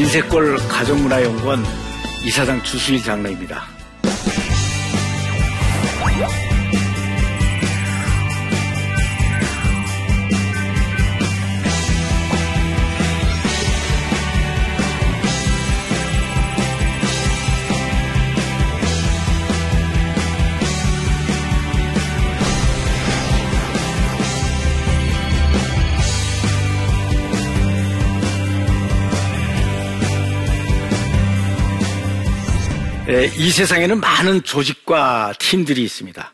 진세골 가정문화연구원 이사장 주수일 장로입니다. 이 세상에는 많은 조직과 팀들이 있습니다.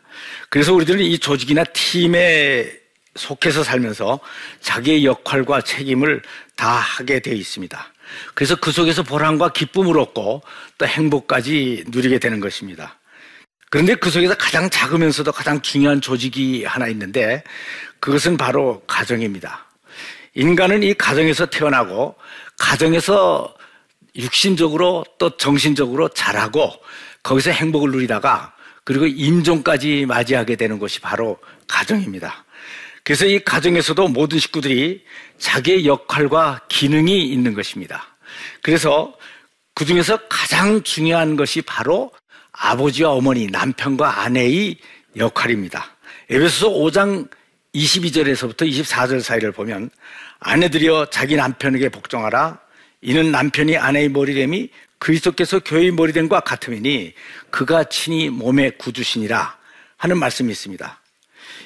그래서 우리들은 이 조직이나 팀에 속해서 살면서 자기의 역할과 책임을 다 하게 되어 있습니다. 그래서 그 속에서 보람과 기쁨을 얻고 또 행복까지 누리게 되는 것입니다. 그런데 그 속에서 가장 작으면서도 가장 중요한 조직이 하나 있는데 그것은 바로 가정입니다. 인간은 이 가정에서 태어나고 가정에서 육신적으로 또 정신적으로 자라고 거기서 행복을 누리다가 그리고 임종까지 맞이하게 되는 것이 바로 가정입니다. 그래서 이 가정에서도 모든 식구들이 자기의 역할과 기능이 있는 것입니다. 그래서 그 중에서 가장 중요한 것이 바로 아버지와 어머니, 남편과 아내의 역할입니다. 에베소서 5장 22절에서부터 24절 사이를 보면 아내들이여 자기 남편에게 복종하라 이는 남편이 아내의 머리됨이 그리스도께서 교회의 머리됨과 같음이니 그가 친히 몸의 구주시니라 하는 말씀이 있습니다.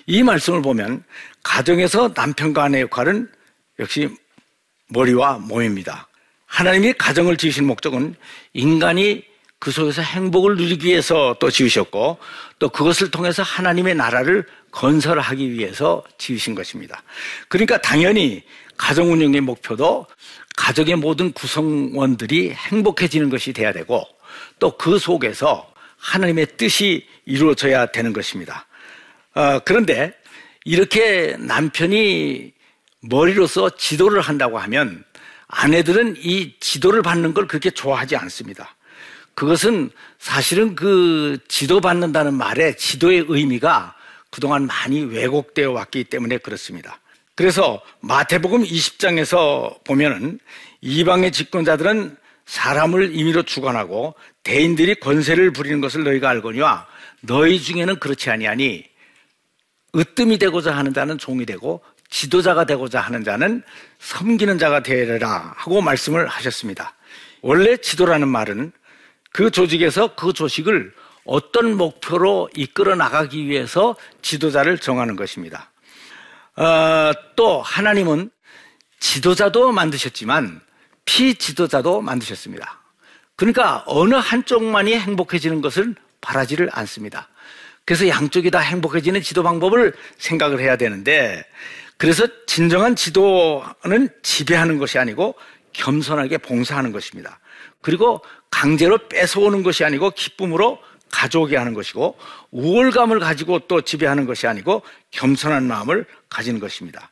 이 말씀을 보면 가정에서 남편과 아내의 역할은 역시 머리와 몸입니다. 하나님이 가정을 지으신 목적은 인간이 그 속에서 행복을 누리기 위해서 또 지으셨고 또 그것을 통해서 하나님의 나라를 건설하기 위해서 지으신 것입니다. 그러니까 당연히 가정 운영의 목표도 가족의 모든 구성원들이 행복해지는 것이 돼야 되고 또 그 속에서 하나님의 뜻이 이루어져야 되는 것입니다. 어, 그런데 이렇게 남편이 머리로서 지도를 한다고 하면 아내들은 이 지도를 받는 걸 그렇게 좋아하지 않습니다. 그것은 사실은 그 지도받는다는 말에 지도의 의미가 그동안 많이 왜곡되어 왔기 때문에 그렇습니다. 그래서 마태복음 20장에서 보면은 이방의 집권자들은 사람을 임의로 주관하고 대인들이 권세를 부리는 것을 너희가 알거니와 너희 중에는 그렇지 아니하니 으뜸이 되고자 하는 자는 종이 되고 지도자가 되고자 하는 자는 섬기는 자가 되리라 하고 말씀을 하셨습니다. 원래 지도라는 말은 그 조직에서 그 조직을 어떤 목표로 이끌어 나가기 위해서 지도자를 정하는 것입니다. 어, 또 하나님은 지도자도 만드셨지만 피지도자도 만드셨습니다. 그러니까 어느 한쪽만이 행복해지는 것을 바라지를 않습니다. 그래서 양쪽이 다 행복해지는 지도 방법을 생각을 해야 되는데 그래서 진정한 지도는 지배하는 것이 아니고 겸손하게 봉사하는 것입니다. 그리고 강제로 뺏어오는 것이 아니고 기쁨으로 가져오게 하는 것이고 우월감을 가지고 또 지배하는 것이 아니고 겸손한 마음을 가지는 것입니다.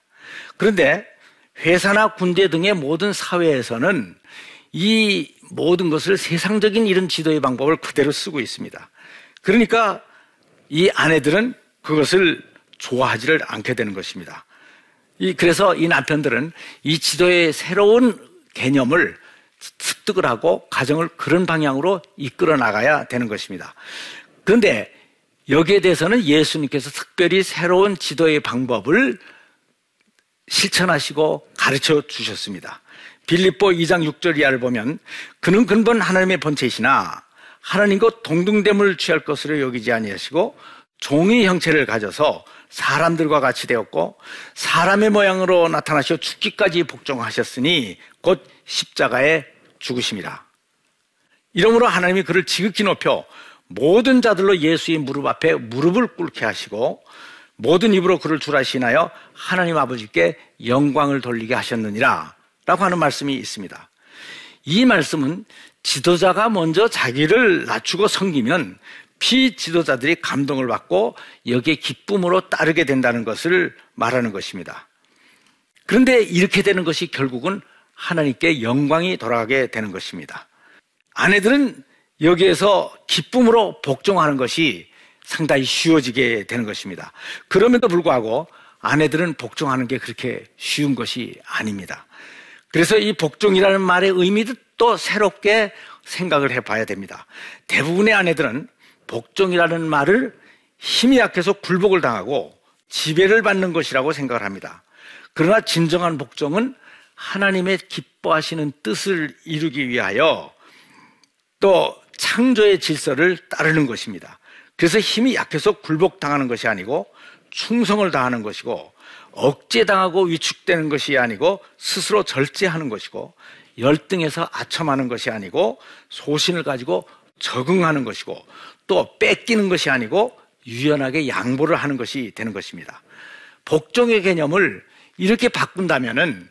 그런데 회사나 군대 등의 모든 사회에서는 이 모든 것을 세상적인 이런 지도의 방법을 그대로 쓰고 있습니다. 그러니까 이 아내들은 그것을 좋아하지를 않게 되는 것입니다. 이, 그래서 이 남편들은 이 지도의 새로운 개념을 습득을 하고 가정을 그런 방향으로 이끌어 나가야 되는 것입니다. 그런데 여기에 대해서는 예수님께서 특별히 새로운 지도의 방법을 실천하시고 가르쳐 주셨습니다. 빌립보 2장 6절 이하를 보면 그는 근본 하나님의 본체이시나 하나님과 동등됨을 취할 것으로 여기지 아니하시고 종의 형체를 가져서 사람들과 같이 되었고 사람의 모양으로 나타나셔 죽기까지 복종하셨으니 곧 십자가에 죽으심이라. 이러므로 하나님이 그를 지극히 높여 모든 자들로 예수의 무릎 앞에 무릎을 꿇게 하시고 모든 입으로 그를 줄하시나요 하나님 아버지께 영광을 돌리게 하셨느니라 라고 하는 말씀이 있습니다. 이 말씀은 지도자가 먼저 자기를 낮추고 섬기면 피지도자들이 감동을 받고 여기에 기쁨으로 따르게 된다는 것을 말하는 것입니다. 그런데 이렇게 되는 것이 결국은 하나님께 영광이 돌아가게 되는 것입니다. 아내들은 여기에서 기쁨으로 복종하는 것이 상당히 쉬워지게 되는 것입니다. 그럼에도 불구하고 아내들은 복종하는 게 그렇게 쉬운 것이 아닙니다. 그래서 이 복종이라는 말의 의미도 또 새롭게 생각을 해 봐야 됩니다. 대부분의 아내들은 복종이라는 말을 힘이 약해서 굴복을 당하고 지배를 받는 것이라고 생각을 합니다. 그러나 진정한 복종은 하나님의 기뻐하시는 뜻을 이루기 위하여 또 창조의 질서를 따르는 것입니다. 그래서 힘이 약해서 굴복당하는 것이 아니고 충성을 다하는 것이고 억제당하고 위축되는 것이 아니고 스스로 절제하는 것이고 열등해서 아첨하는 것이 아니고 소신을 가지고 적응하는 것이고 또 뺏기는 것이 아니고 유연하게 양보를 하는 것이 되는 것입니다. 복종의 개념을 이렇게 바꾼다면은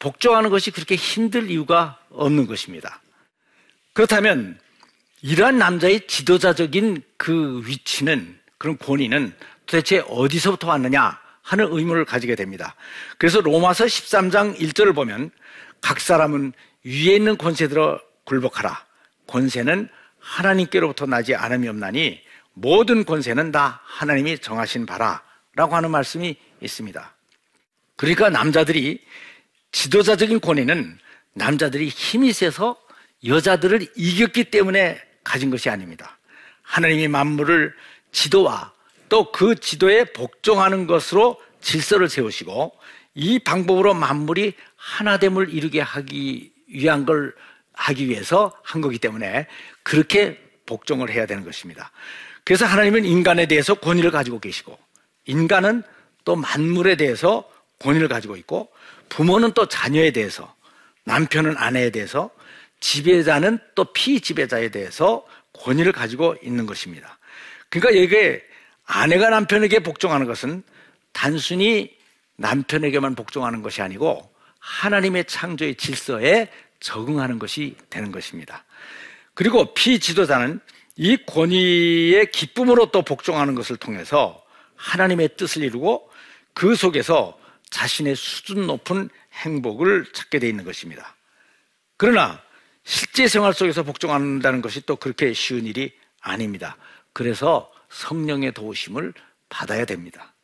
복종하는 것이 그렇게 힘들 이유가 없는 것입니다. 그렇다면 이러한 남자의 지도자적인 그 위치는 그런 권위는 도대체 어디서부터 왔느냐 하는 의문을 가지게 됩니다. 그래서 로마서 13장 1절을 보면 각 사람은 위에 있는 권세 들어 굴복하라. 권세는 하나님께로부터 나지 않음이 없나니 모든 권세는 다 하나님이 정하신 바라. 라고 하는 말씀이 있습니다. 그러니까 남자들이 지도자적인 권위는 남자들이 힘이 세서 여자들을 이겼기 때문에 가진 것이 아닙니다. 하나님이 만물을 지도와 또 그 지도에 복종하는 것으로 질서를 세우시고 이 방법으로 만물이 하나됨을 이루게 하기 위한 걸 하기 위해서 한 거기 때문에 그렇게 복종을 해야 되는 것입니다. 그래서 하나님은 인간에 대해서 권위를 가지고 계시고 인간은 또 만물에 대해서 권위를 가지고 있고 부모는 또 자녀에 대해서 남편은 아내에 대해서 지배자는 또 피지배자에 대해서 권위를 가지고 있는 것입니다. 그러니까 이게 아내가 남편에게 복종하는 것은 단순히 남편에게만 복종하는 것이 아니고 하나님의 창조의 질서에 적응하는 것이 되는 것입니다. 그리고 피지도자는 이 권위의 기쁨으로 또 복종하는 것을 통해서 하나님의 뜻을 이루고 그 속에서 자신의 수준 높은 행복을 찾게 돼 있는 것입니다. 그러나 실제 생활 속에서 복종한다는 것이 또 그렇게 쉬운 일이 아닙니다. 그래서 성령의 도우심을 받아야 됩니다.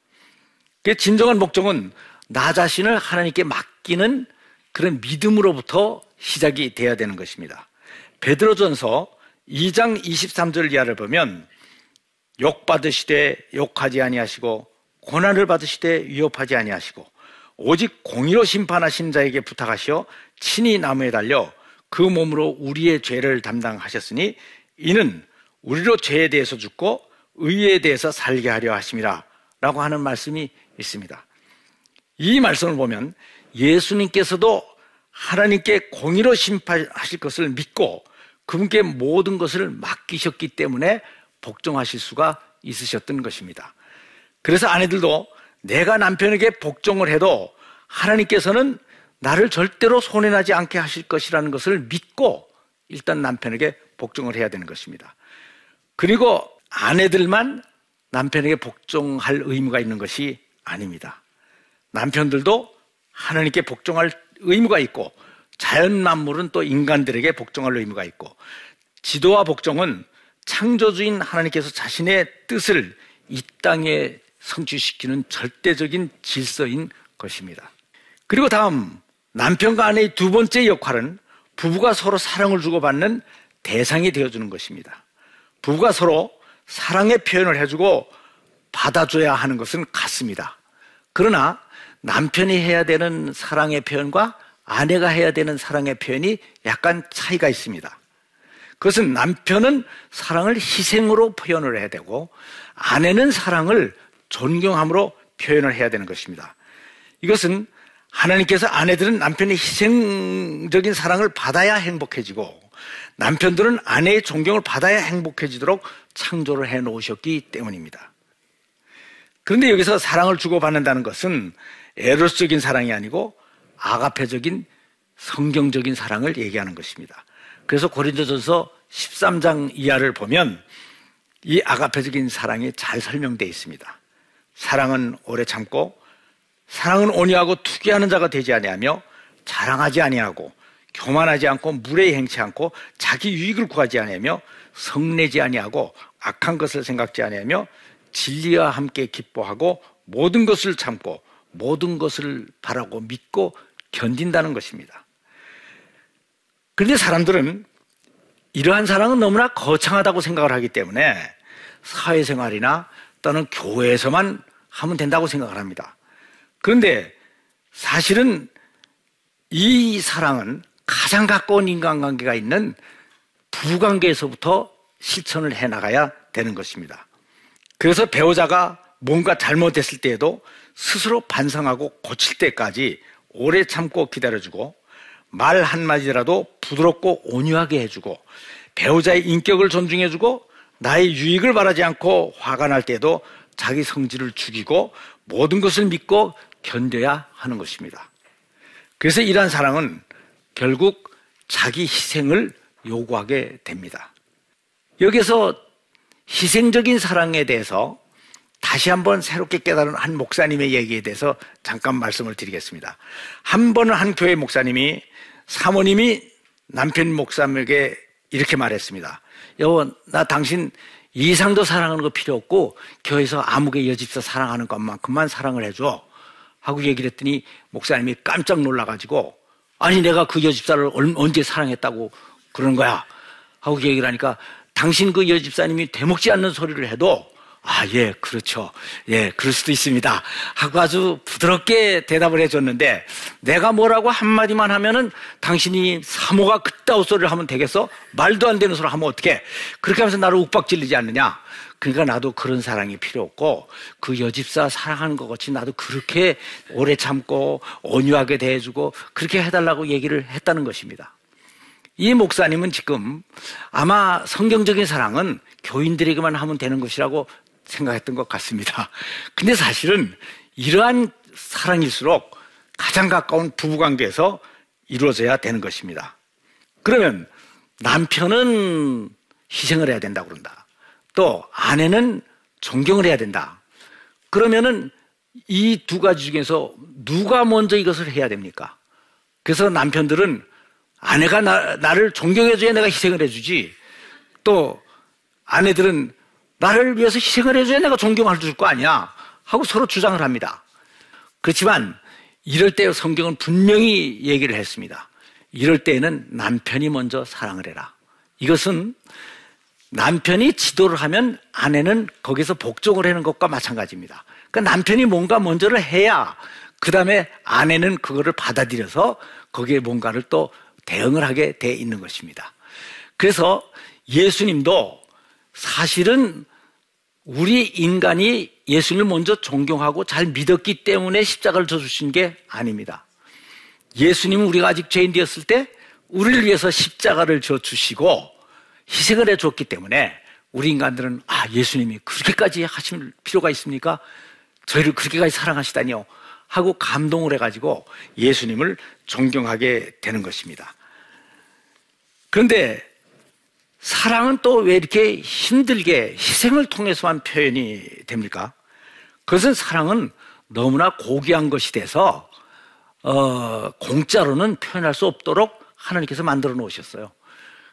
그 진정한 복종은 나 자신을 하나님께 맡기는 그런 믿음으로부터 시작이 돼야 되는 것입니다. 베드로전서 2장 23절 이하를 보면 욕 받으시되 욕하지 아니하시고 고난을 받으시되 위협하지 아니하시고 오직 공의로 심판하신 자에게 부탁하시어 친히 나무에 달려 그 몸으로 우리의 죄를 담당하셨으니 이는 우리로 죄에 대해서 죽고 의에 대해서 살게 하려 하심이라 라고 하는 말씀이 있습니다. 이 말씀을 보면 예수님께서도 하나님께 공의로 심판하실 것을 믿고 그분께 모든 것을 맡기셨기 때문에 복종하실 수가 있으셨던 것입니다. 그래서 아내들도 내가 남편에게 복종을 해도 하나님께서는 나를 절대로 손해나지 않게 하실 것이라는 것을 믿고 일단 남편에게 복종을 해야 되는 것입니다. 그리고 아내들만 남편에게 복종할 의무가 있는 것이 아닙니다. 남편들도 하나님께 복종할 의무가 있고 자연 만물은 또 인간들에게 복종할 의무가 있고 지도와 복종은 창조주인 하나님께서 자신의 뜻을 이 땅에 성취시키는 절대적인 질서인 것입니다. 그리고 다음 남편과 아내의 두 번째 역할은 부부가 서로 사랑을 주고받는 대상이 되어주는 것입니다. 부부가 서로 사랑의 표현을 해주고 받아줘야 하는 것은 같습니다. 그러나 남편이 해야 되는 사랑의 표현과 아내가 해야 되는 사랑의 표현이 약간 차이가 있습니다. 그것은 남편은 사랑을 희생으로 표현을 해야 되고 아내는 사랑을 존경함으로 표현을 해야 되는 것입니다. 이것은 하나님께서 아내들은 남편의 희생적인 사랑을 받아야 행복해지고 남편들은 아내의 존경을 받아야 행복해지도록 창조를 해 놓으셨기 때문입니다. 그런데 여기서 사랑을 주고받는다는 것은 에로스적인 사랑이 아니고 아가페적인 성경적인 사랑을 얘기하는 것입니다. 그래서 고린도전서 13장 이하를 보면 이 아가페적인 사랑이 잘 설명되어 있습니다. 사랑은 오래 참고 사랑은 온유하고 투기하는 자가 되지 아니하며 자랑하지 아니하고 교만하지 않고 무례히 행치 않고 자기 유익을 구하지 아니하며 성내지 아니하고 악한 것을 생각지 아니하며 진리와 함께 기뻐하고 모든 것을 참고 모든 것을 바라고 믿고 견딘다는 것입니다. 그런데 사람들은 이러한 사랑은 너무나 거창하다고 생각을 하기 때문에 사회생활이나 또는 교회에서만 하면 된다고 생각을 합니다. 그런데 사실은 이 사랑은 가장 가까운 인간관계가 있는 부관계에서부터 실천을 해 나가야 되는 것입니다. 그래서 배우자가 뭔가 잘못했을 때에도 스스로 반성하고 고칠 때까지 오래 참고 기다려주고 말 한마디라도 부드럽고 온유하게 해주고 배우자의 인격을 존중해주고 나의 유익을 바라지 않고 화가 날 때도 자기 성질을 죽이고 모든 것을 믿고 견뎌야 하는 것입니다. 그래서 이러한 사랑은 결국 자기 희생을 요구하게 됩니다. 여기서 희생적인 사랑에 대해서 다시 한번 새롭게 깨달은 한 목사님의 얘기에 대해서 잠깐 말씀을 드리겠습니다. 한 번은 한 교회 목사님이 사모님이 남편 목사님에게 이렇게 말했습니다. 여보, 나 당신 이상도 사랑하는 거 필요 없고 교회에서 아무개 여집사 사랑하는 것만큼만 사랑을 해줘. 하고 얘기를 했더니 목사님이 깜짝 놀라가지고 아니 내가 그 여집사를 언제 사랑했다고 그러는 거야. 하고 얘기를 하니까 당신 그 여집사님이 되먹지 않는 소리를 해도 아, 예, 그렇죠. 예, 그럴 수도 있습니다. 하고 아주 부드럽게 대답을 해줬는데, 내가 뭐라고 한마디만 하면은 당신이 사모가 그따위 소리를 하면 되겠어? 말도 안 되는 소리를 하면 어떻게? 그렇게 하면서 나를 욱박질리지 않느냐? 그러니까 나도 그런 사랑이 필요 없고, 그 여집사 사랑하는 것 같이 나도 그렇게 오래 참고, 온유하게 대해주고, 그렇게 해달라고 얘기를 했다는 것입니다. 이 목사님은 지금 아마 성경적인 사랑은 교인들에게만 하면 되는 것이라고 생각했던 것 같습니다. 근데 사실은 이러한 사랑일수록 가장 가까운 부부 관계에서 이루어져야 되는 것입니다. 그러면 남편은 희생을 해야 된다고 그런다. 또 아내는 존경을 해야 된다. 그러면은 이 두 가지 중에서 누가 먼저 이것을 해야 됩니까? 그래서 남편들은 아내가 나, 나를 존경해줘야 내가 희생을 해주지. 또 아내들은 나를 위해서 희생을 해줘야 내가 존경할 줄 거 아니야. 하고 서로 주장을 합니다. 그렇지만 이럴 때 성경은 분명히 얘기를 했습니다. 이럴 때에는 남편이 먼저 사랑을 해라. 이것은 남편이 지도를 하면 아내는 거기서 복종을 하는 것과 마찬가지입니다. 그러니까 남편이 뭔가 먼저를 해야 그 다음에 아내는 그거를 받아들여서 거기에 뭔가를 또 대응을 하게 돼 있는 것입니다. 그래서 예수님도 사실은 우리 인간이 예수님을 먼저 존경하고 잘 믿었기 때문에 십자가를 져주신 게 아닙니다. 예수님은 우리가 아직 죄인 되었을 때 우리를 위해서 십자가를 져 주시고 희생을 해 줬기 때문에 우리 인간들은 아, 예수님이 그렇게까지 하실 필요가 있습니까? 저희를 그렇게까지 사랑하시다니요. 하고 감동을 해가지고 예수님을 존경하게 되는 것입니다. 그런데 사랑은 또 왜 이렇게 힘들게 희생을 통해서만 표현이 됩니까? 그것은 사랑은 너무나 고귀한 것이 돼서 어, 공짜로는 표현할 수 없도록 하나님께서 만들어 놓으셨어요.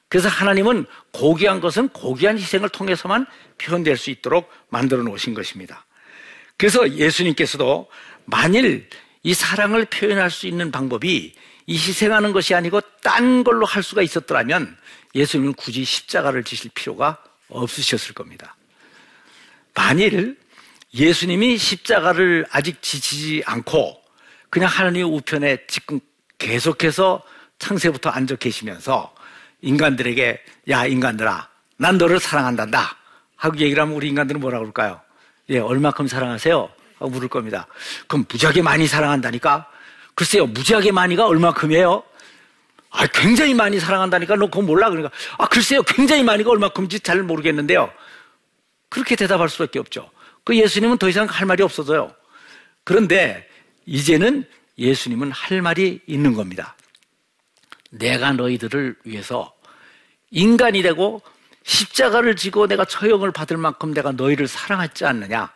그래서 하나님은 고귀한 것은 고귀한 희생을 통해서만 표현될 수 있도록 만들어 놓으신 것입니다. 그래서 예수님께서도 만일 이 사랑을 표현할 수 있는 방법이 이 희생하는 것이 아니고 딴 걸로 할 수가 있었더라면 예수님은 굳이 십자가를 지실 필요가 없으셨을 겁니다. 만일 예수님이 십자가를 아직 지치지 않고 그냥 하나님의 우편에 지금 계속해서 창세부터 앉아 계시면서 인간들에게 야 인간들아 난 너를 사랑한단다 하고 얘기를 하면 우리 인간들은 뭐라 그럴까요? 예 얼마큼 사랑하세요? 하고 물을 겁니다. 그럼 무지하게 많이 사랑한다니까? 글쎄요 무지하게 많이가 얼마큼이에요? 아, 굉장히 많이 사랑한다니까 너 그거 몰라? 그러니까, 아, 글쎄요. 굉장히 많이가 얼마큼인지 잘 모르겠는데요. 그렇게 대답할 수밖에 없죠. 그 예수님은 더 이상 할 말이 없어져요. 그런데 이제는 예수님은 할 말이 있는 겁니다. 내가 너희들을 위해서 인간이 되고 십자가를 지고 내가 처형을 받을 만큼 내가 너희를 사랑하지 않느냐?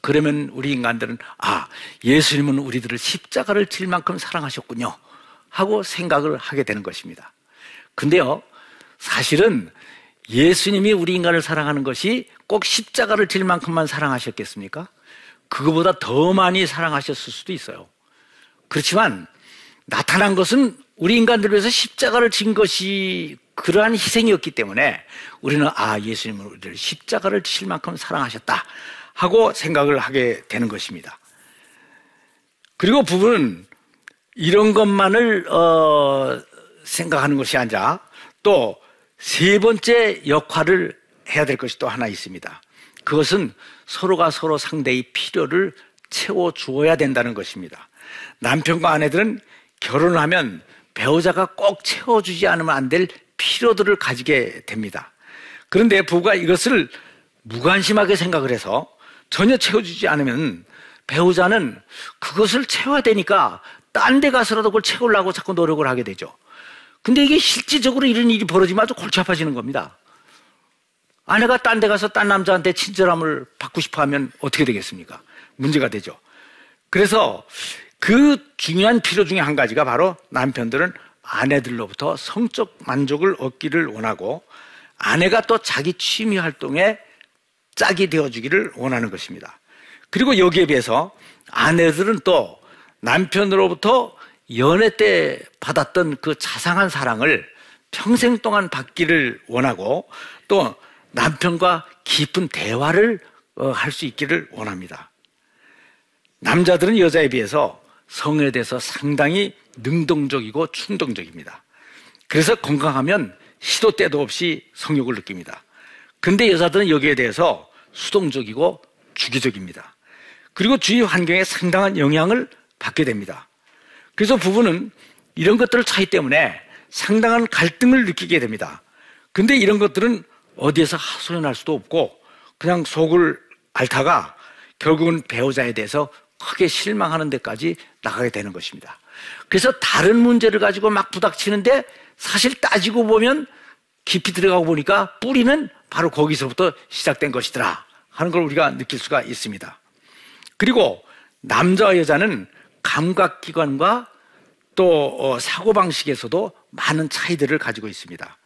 그러면 우리 인간들은 아, 예수님은 우리들을 십자가를 질 만큼 사랑하셨군요. 하고 생각을 하게 되는 것입니다. 근데요, 사실은 예수님이 우리 인간을 사랑하는 것이 꼭 십자가를 질 만큼만 사랑하셨겠습니까? 그거보다 더 많이 사랑하셨을 수도 있어요. 그렇지만 나타난 것은 우리 인간들 위해서 십자가를 진 것이 그러한 희생이었기 때문에 우리는 아, 예수님은 우리를 십자가를 지실 만큼 사랑하셨다 하고 생각을 하게 되는 것입니다. 그리고 부부는 이런 것만을 어, 생각하는 것이 아니라 또 세 번째 역할을 해야 될 것이 또 하나 있습니다. 그것은 서로가 서로 상대의 필요를 채워 주어야 된다는 것입니다. 남편과 아내들은 결혼을 하면 배우자가 꼭 채워주지 않으면 안 될 필요들을 가지게 됩니다. 그런데 부부가 이것을 무관심하게 생각을 해서 전혀 채워주지 않으면 배우자는 그것을 채워야 되니까 딴 데 가서라도 그걸 채우려고 자꾸 노력을 하게 되죠. 근데 이게 실질적으로 이런 일이 벌어지면 아주 골치 아파지는 겁니다. 아내가 딴 데 가서 딴 남자한테 친절함을 받고 싶어 하면 어떻게 되겠습니까? 문제가 되죠. 그래서 그 중요한 필요 중에 한 가지가 바로 남편들은 아내들로부터 성적 만족을 얻기를 원하고 아내가 또 자기 취미 활동에 짝이 되어주기를 원하는 것입니다. 그리고 여기에 비해서 아내들은 또 남편으로부터 연애 때 받았던 그 자상한 사랑을 평생 동안 받기를 원하고 또 남편과 깊은 대화를 어, 할수 있기를 원합니다. 남자들은 여자에 비해서 성에 대해서 상당히 능동적이고 충동적입니다. 그래서 건강하면 시도 때도 없이 성욕을 느낍니다. 근데 여자들은 여기에 대해서 수동적이고 주기적입니다. 그리고 주위 환경에 상당한 영향을 받게 됩니다. 그래서 부부는 이런 것들 차이 때문에 상당한 갈등을 느끼게 됩니다. 근데 이런 것들은 어디에서 하소연할 수도 없고 그냥 속을 앓다가 결국은 배우자에 대해서 크게 실망하는 데까지 나가게 되는 것입니다. 그래서 다른 문제를 가지고 막 부닥치는데 사실 따지고 보면 깊이 들어가고 보니까 뿌리는 바로 거기서부터 시작된 것이더라 하는 걸 우리가 느낄 수가 있습니다. 그리고 남자와 여자는 감각기관과 또 어, 사고방식에서도 많은 차이들을 가지고 있습니다.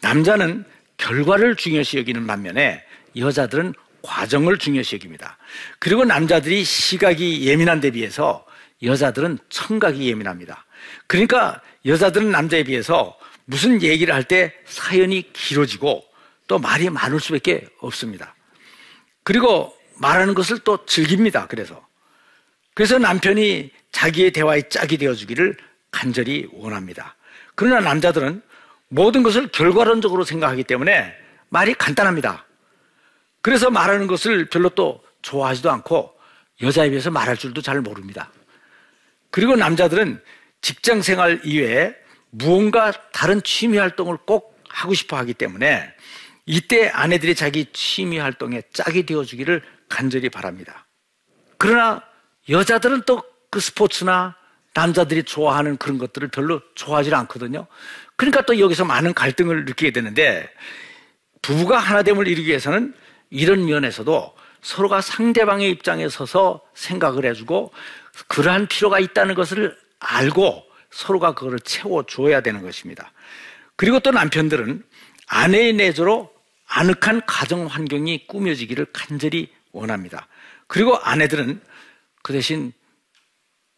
남자는 결과를 중요시 여기는 반면에 여자들은 과정을 중요시 여깁니다. 그리고 남자들이 시각이 예민한 데 비해서 여자들은 청각이 예민합니다. 그러니까 여자들은 남자에 비해서 무슨 얘기를 할 때 사연이 길어지고 또 말이 많을 수밖에 없습니다. 그리고 말하는 것을 또 즐깁니다. 그래서. 그래서 남편이 자기의 대화의 짝이 되어주기를 간절히 원합니다. 그러나 남자들은 모든 것을 결과론적으로 생각하기 때문에 말이 간단합니다. 그래서 말하는 것을 별로 또 좋아하지도 않고 여자에 비해서 말할 줄도 잘 모릅니다. 그리고 남자들은 직장 생활 이외에 무언가 다른 취미 활동을 꼭 하고 싶어 하기 때문에 이때 아내들이 자기 취미 활동에 짝이 되어주기를 간절히 바랍니다. 그러나 여자들은 또 그 스포츠나 남자들이 좋아하는 그런 것들을 별로 좋아하지 않거든요. 그러니까 또 여기서 많은 갈등을 느끼게 되는데 부부가 하나됨을 이루기 위해서는 이런 면에서도 서로가 상대방의 입장에 서서 생각을 해주고 그러한 필요가 있다는 것을 알고 서로가 그거를 채워줘야 되는 것입니다. 그리고 또 남편들은 아내의 내조로 아늑한 가정 환경이 꾸며지기를 간절히 원합니다. 그리고 아내들은 그 대신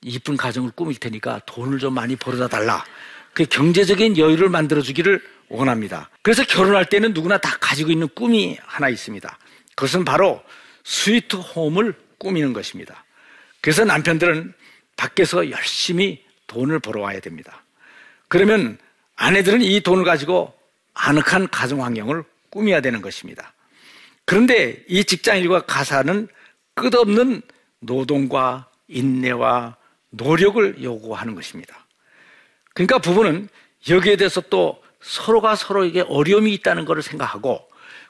이쁜 가정을 꾸밀 테니까 돈을 좀 많이 벌어다 달라. 그 경제적인 여유를 만들어 주기를 원합니다. 그래서 결혼할 때는 누구나 다 가지고 있는 꿈이 하나 있습니다. 그것은 바로 스위트 홈을 꾸미는 것입니다. 그래서 남편들은 밖에서 열심히 돈을 벌어와야 됩니다. 그러면 아내들은 이 돈을 가지고 아늑한 가정 환경을 꾸며야 되는 것입니다. 그런데 이 직장인과 가사는 끝없는 노동과 인내와 노력을 요구하는 것입니다. 그러니까 부부는 여기에 대해서 또 서로가 서로에게 어려움이 있다는 것을 생각하고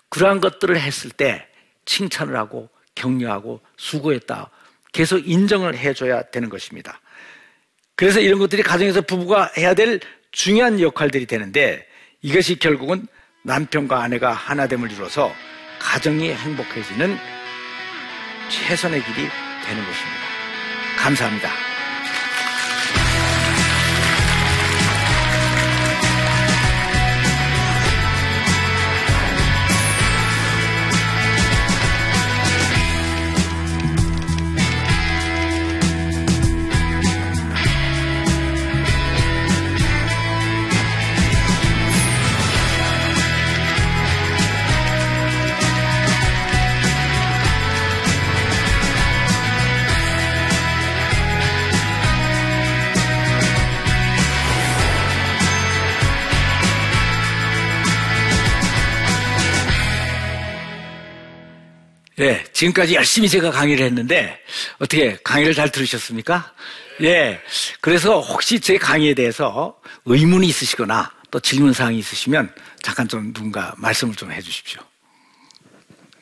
그러한 것들을 했을 때 칭찬을 하고 격려하고 수고했다. 계속 인정을 해줘야 되는 것입니다. 그래서 이런 것들이 가정에서 부부가 해야 될 중요한 역할들이 되는데 이것이 결국은 남편과 아내가 하나됨을 이루어서 가정이 행복해지는 최선의 길이 되는 것입니다. 감사합니다. 지금까지 열심히 제가 강의를 했는데 어떻게 강의를 잘 들으셨습니까? 예. 그래서 혹시 제 강의에 대해서 의문이 있으시거나 또 질문 사항이 있으시면 잠깐 좀 누군가 말씀을 좀 해주십시오.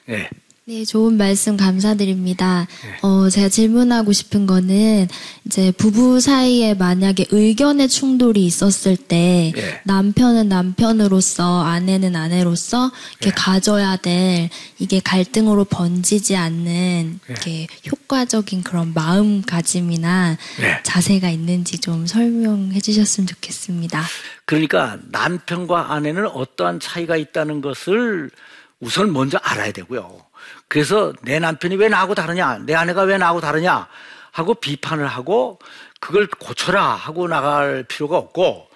예. 네, 좋은 말씀 감사드립니다. 네. 어, 제가 질문하고 싶은 거는 이제 부부 사이에 만약에 의견의 충돌이 있었을 때 예. 남편은 남편으로서 아내는 아내로서 이렇게 예. 가져야 될 이게 갈등으로 번지지 않는 예. 이렇게 효과적인 그런 마음가짐이나 예. 자세가 있는지 좀 설명해 주셨으면 좋겠습니다. 그러니까 남편과 아내는 어떠한 차이가 있다는 것을 우선 먼저 알아야 되고요. 그래서 내 남편이 왜 나하고 다르냐, 내 아내가 왜 나하고 다르냐? 하고 비판을 하고 그걸 고쳐라 하고 나갈 필요가 없고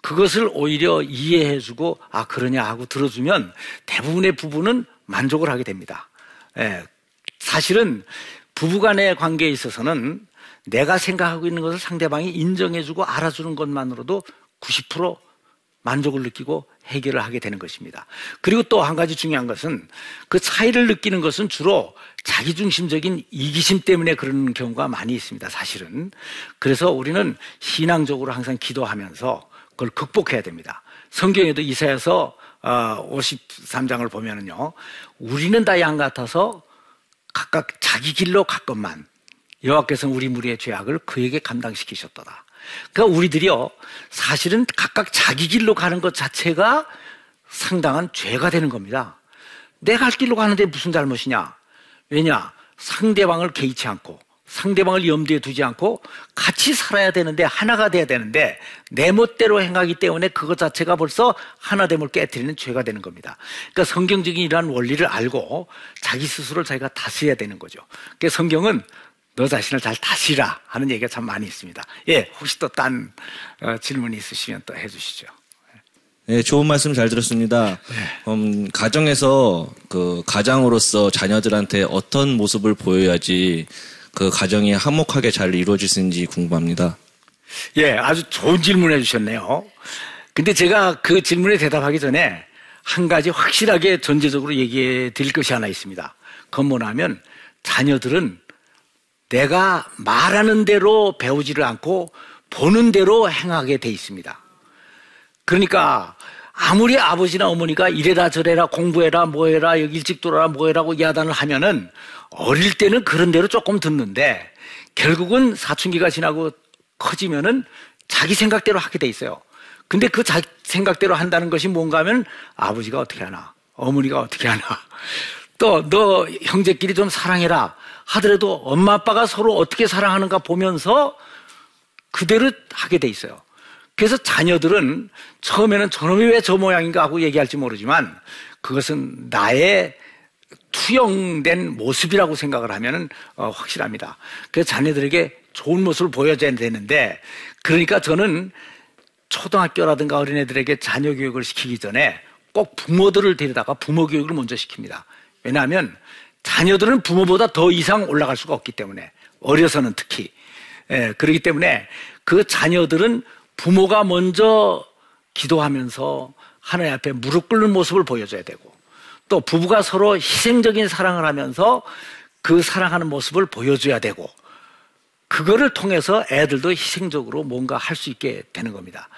그것을 오히려 이해해주고 아 그러냐 하고 들어주면 대부분의 부부는 만족을 하게 됩니다. 예, 사실은 부부간의 관계에 있어서는 내가 생각하고 있는 것을 상대방이 인정해주고 알아주는 것만으로도 90% 만족을 느끼고 해결을 하게 되는 것입니다. 그리고 또 한 가지 중요한 것은 그 차이를 느끼는 것은 주로 자기중심적인 이기심 때문에 그런 경우가 많이 있습니다. 사실은. 그래서 우리는 신앙적으로 항상 기도하면서 그걸 극복해야 됩니다. 성경에도 이사야서 53장을 보면은요. 우리는 다 양 같아서 각각 자기 길로 갔건만 여호와께서는 우리 무리의 죄악을 그에게 감당시키셨더라. 그러니까 우리들이요 사실은 각각 자기 길로 가는 것 자체가 상당한 죄가 되는 겁니다. 내갈 길로 가는데 무슨 잘못이냐? 왜냐? 상대방을 개의치 않고 상대방을 염두에 두지 않고 같이 살아야 되는데 하나가 돼야 되는데 내 멋대로 행하기 때문에 그것 자체가 벌써 하나됨을 깨뜨리는 죄가 되는 겁니다. 그러니까 성경적인 이러한 원리를 알고 자기 스스로를 자기가 다스려야 되는 거죠. 그러니까 성경은 너 자신을 잘 다스리라 하는 얘기가 참 많이 있습니다. 예, 혹시 또딴 어, 질문이 있으시면 또 해주시죠. 네, 좋은 말씀 잘 들었습니다. 음, 가정에서 그 가장으로서 자녀들한테 어떤 모습을 보여야지 그 가정이 화목하게 잘 이루어질 수 있는지 궁금합니다. 예, 아주 좋은 질문 해 주셨네요. 근데 제가 그 질문에 대답하기 전에 한 가지 확실하게 전제적으로 얘기해 드릴 것이 하나 있습니다. 그건 뭐냐면 자녀들은 내가 말하는 대로 배우지를 않고 보는 대로 행하게 돼 있습니다. 그러니까 아무리 아버지나 어머니가 이래라 저래라 공부해라 뭐해라 여기 일찍 돌아라 뭐해라고 야단을 하면은 어릴 때는 그런 대로 조금 듣는데 결국은 사춘기가 지나고 커지면은 자기 생각대로 하게 돼 있어요. 근데 그 자기 생각대로 한다는 것이 뭔가 하면 아버지가 어떻게 하나 어머니가 어떻게 하나 또 너 형제끼리 좀 사랑해라 하더라도 엄마 아빠가 서로 어떻게 사랑하는가 보면서 그대로 하게 돼 있어요. 그래서 자녀들은 처음에는 저놈이 왜 저 모양인가 하고 얘기할지 모르지만 그것은 나의 투영된 모습이라고 생각을 하면 어, 확실합니다. 그래서 자녀들에게 좋은 모습을 보여줘야 되는데 그러니까 저는 초등학교라든가 어린애들에게 자녀 교육을 시키기 전에 꼭 부모들을 데려다가 부모 교육을 먼저 시킵니다. 왜냐하면 자녀들은 부모보다 더 이상 올라갈 수가 없기 때문에 어려서는 특히 예, 그렇기 때문에 그 자녀들은 부모가 먼저 기도하면서 하나님 앞에 무릎 꿇는 모습을 보여줘야 되고 또 부부가 서로 희생적인 사랑을 하면서 그 사랑하는 모습을 보여줘야 되고 그거를 통해서 애들도 희생적으로 뭔가 할 수 있게 되는 겁니다.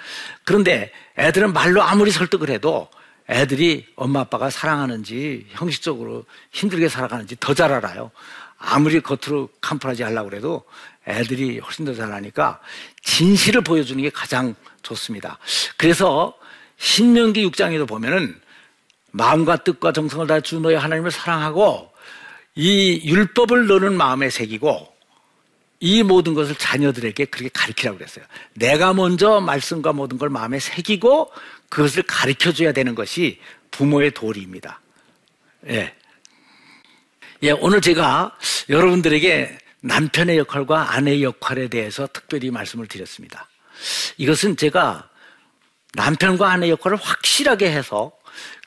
그런데 애들은 말로 아무리 설득을 해도 애들이 엄마 아빠가 사랑하는지 형식적으로 힘들게 살아가는지 더 잘 알아요. 아무리 겉으로 캄프라지 하려고 그래도 애들이 훨씬 더 잘하니까 진실을 보여주는 게 가장 좋습니다. 그래서 신명기 6장에도 보면은 마음과 뜻과 정성을 다해 주 너의 하나님을 사랑하고 이 율법을 너는 마음에 새기고 이 모든 것을 자녀들에게 그렇게 가르치라고 그랬어요. 내가 먼저 말씀과 모든 걸 마음에 새기고 그것을 가르쳐 줘야 되는 것이 부모의 도리입니다. 예. 예, 오늘 제가 여러분들에게 남편의 역할과 아내의 역할에 대해서 특별히 말씀을 드렸습니다. 이것은 제가 남편과 아내 역할을 확실하게 해서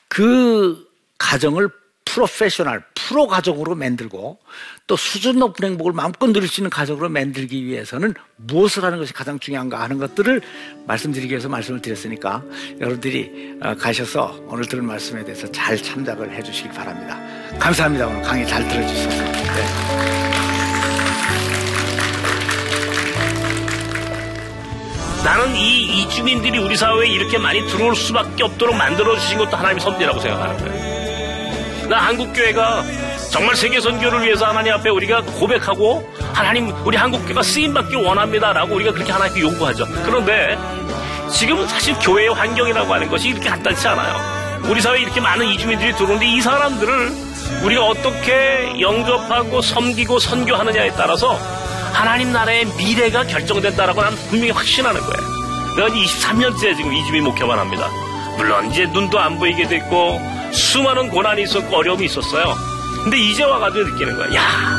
그 가정을 프로페셔널, 프로 가족으로 만들고 또 수준 높은 행복을 마음껏 누릴 수 있는 가족으로 만들기 위해서는 무엇을 하는 것이 가장 중요한가 하는 것들을 말씀드리기 위해서 말씀을 드렸으니까 여러분들이 어, 가셔서 오늘 들은 말씀에 대해서 잘 참작을 해 주시기 바랍니다. 감사합니다. 오늘 강의 잘 들어주셔서. 네. 나는 이 이주민들이 우리 사회에 이렇게 많이 들어올 수밖에 없도록 만들어 주신 것도 하나님의 섭리라고 생각하는 거예요. 나 한국교회가 정말 세계 선교를 위해서 하나님 앞에 우리가 고백하고 하나님 우리 한국교회가 쓰임 받기 원합니다라고 우리가 그렇게 하나님께 요구하죠. 그런데 지금은 사실 교회의 환경이라고 하는 것이 이렇게 간단치 않아요. 우리 사회에 이렇게 많은 이주민들이 들어오는데 이 사람들을 우리가 어떻게 영접하고 섬기고 선교하느냐에 따라서 하나님 나라의 미래가 결정된다라고 나는 분명히 확신하는 거예요. 내가 23년째 지금 이주민 목회만 합니다. 물론 이제 눈도 안 보이게 됐고 수많은 고난이 있었고 어려움이 있었어요. 근데 이제 와가지고 느끼는 거야. 야,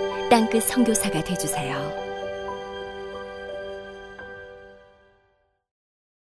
땅끝 선교사가 되주세요.